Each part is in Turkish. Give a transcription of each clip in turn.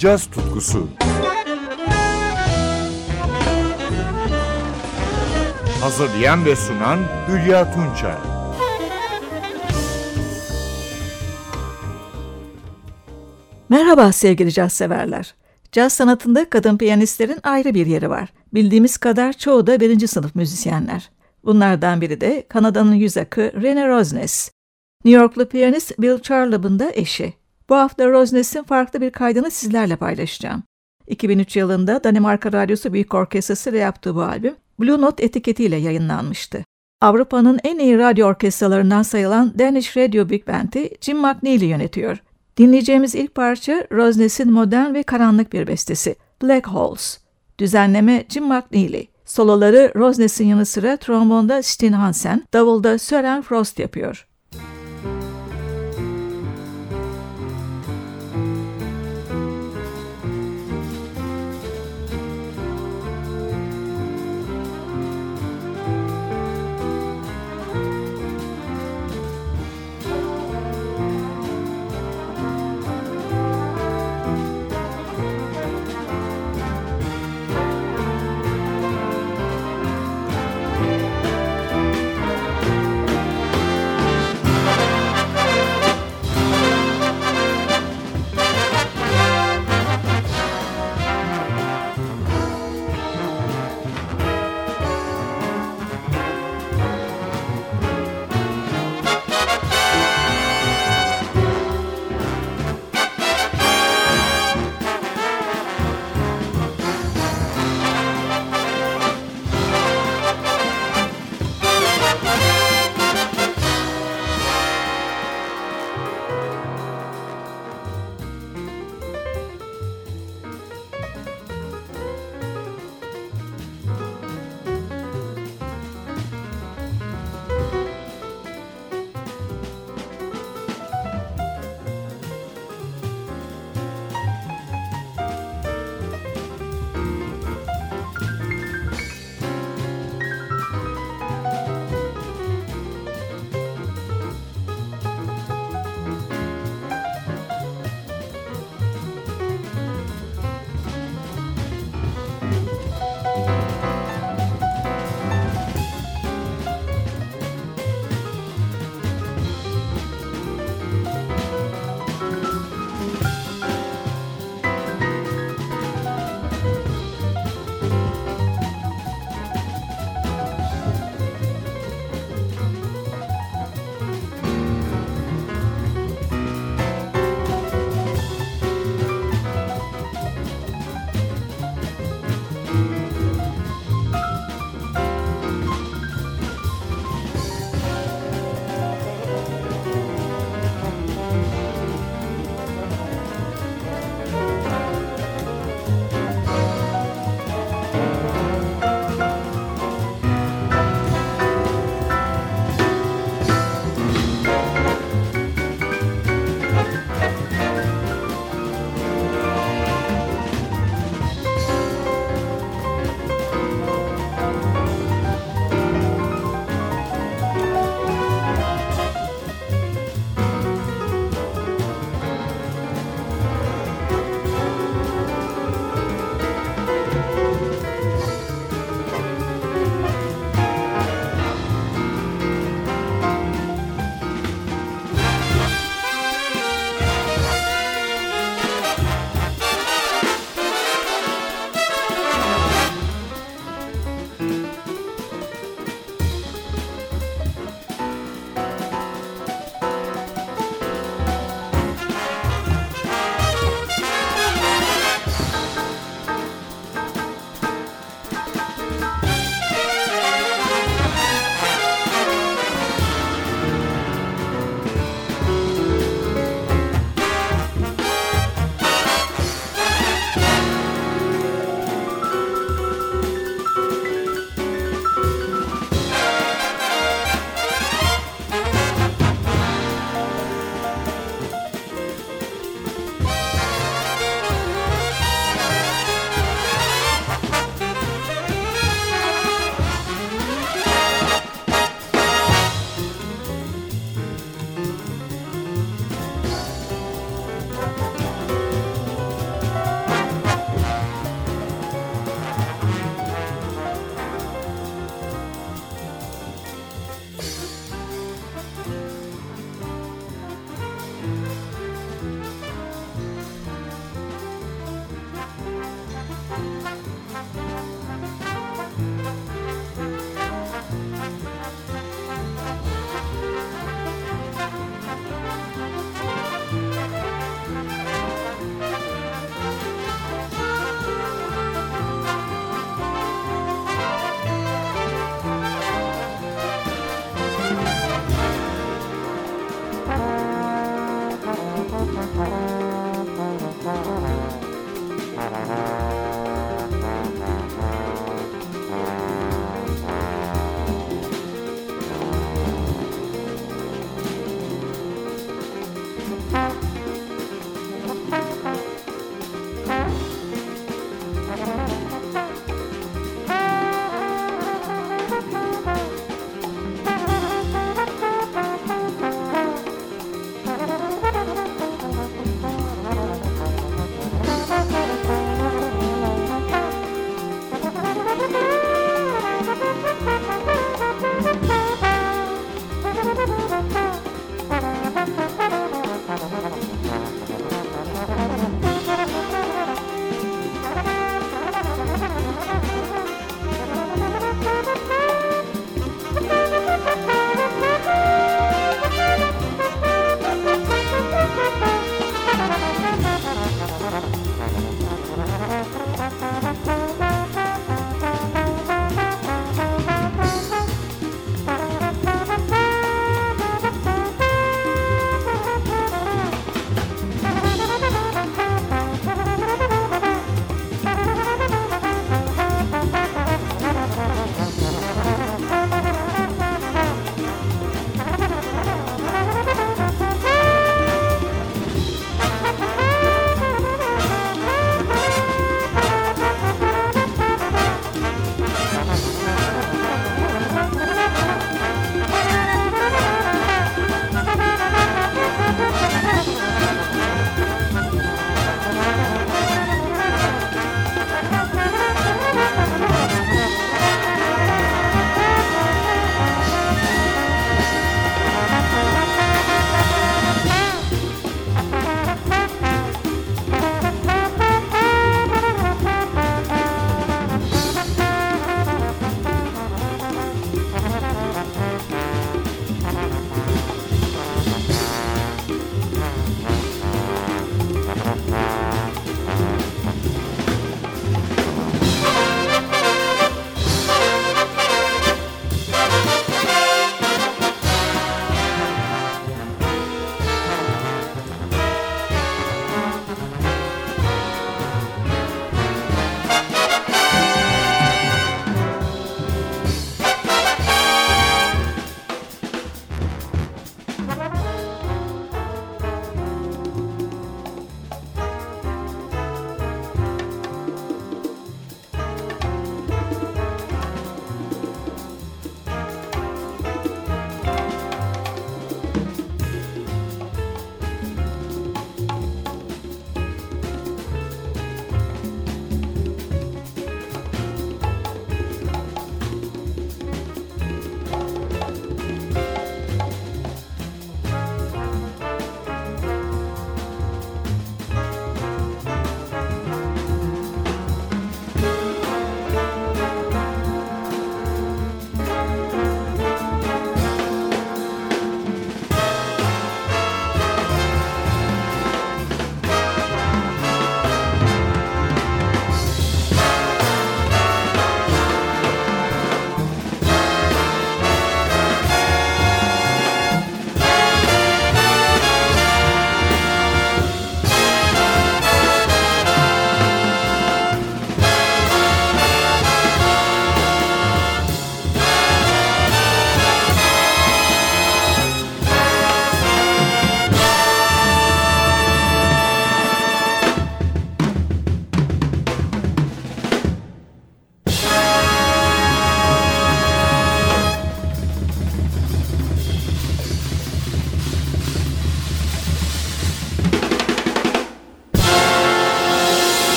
caz tutkusu. Hazırlayan ve sunan Hülya Tunçay. Merhaba sevgili caz severler. Caz sanatında kadın piyanistlerin ayrı bir yeri var. Bildiğimiz kadar çoğu da birinci sınıf müzisyenler. Bunlardan biri de Kanada'nın yüz akı Rene Rosnes. New Yorklu piyanist Bill Charlab'ın da eşi. Bu hafta Rosnes'in farklı bir kaydını sizlerle paylaşacağım. 2003 yılında Danimarka Radyosu Büyük Orkestrası ile yaptığı bu albüm Blue Note etiketiyle yayınlanmıştı. Avrupa'nın en iyi radyo orkestralarından sayılan Danish Radio Big Band'i Jim McNeely yönetiyor. Dinleyeceğimiz ilk parça Rosnes'in modern ve karanlık bir bestesi Black Holes. Düzenleme Jim McNeely. Soloları Rosnes'in yanı sıra trombonda Stin Hansen, davulda Søren Frost yapıyor.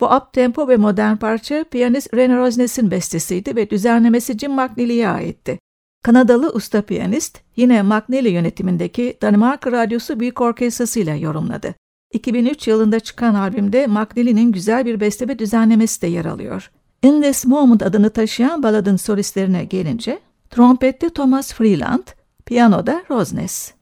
Bu up-tempo ve modern parça piyanist René Rosnes'in bestesiydi ve düzenlemesi Jim McNeely'e aitti. Kanadalı usta piyanist yine McNeely yönetimindeki Danimarka Radyosu Büyük Orkestrası ile yorumladı. 2003 yılında çıkan albümde McNeely'nin güzel bir beste ve düzenlemesi de yer alıyor. In This Moment adını taşıyan baladın solistlerine gelince, trompette Thomas Freeland, piyanoda Rosnes.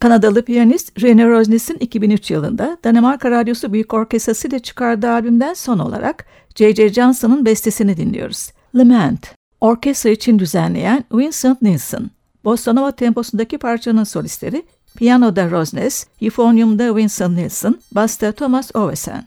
Kanadalı piyanist Rene Rosnes'in 2003 yılında Danimarka Radyosu Büyük Orkestrası ile çıkardığı albümden son olarak J.J. Johnson'ın bestesini dinliyoruz. Lament, orkestra için düzenleyen Vincent Nielsen. Bossa Nova temposundaki parçanın solistleri Piyanoda Rosnes, Euphonium'da Vincent Nielsen, Basta Thomas Ovesen.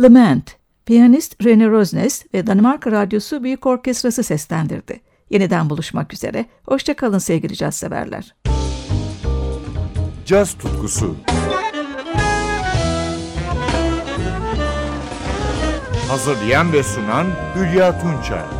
Lament, piyanist Rene Rosnes ve Danimarka Radyosu Büyük Orkestrası seslendirdi. Yeniden buluşmak üzere, hoşçakalın sevgili caz severler. Caz tutkusu Hazırlayan ve sunan Hülya Tunçay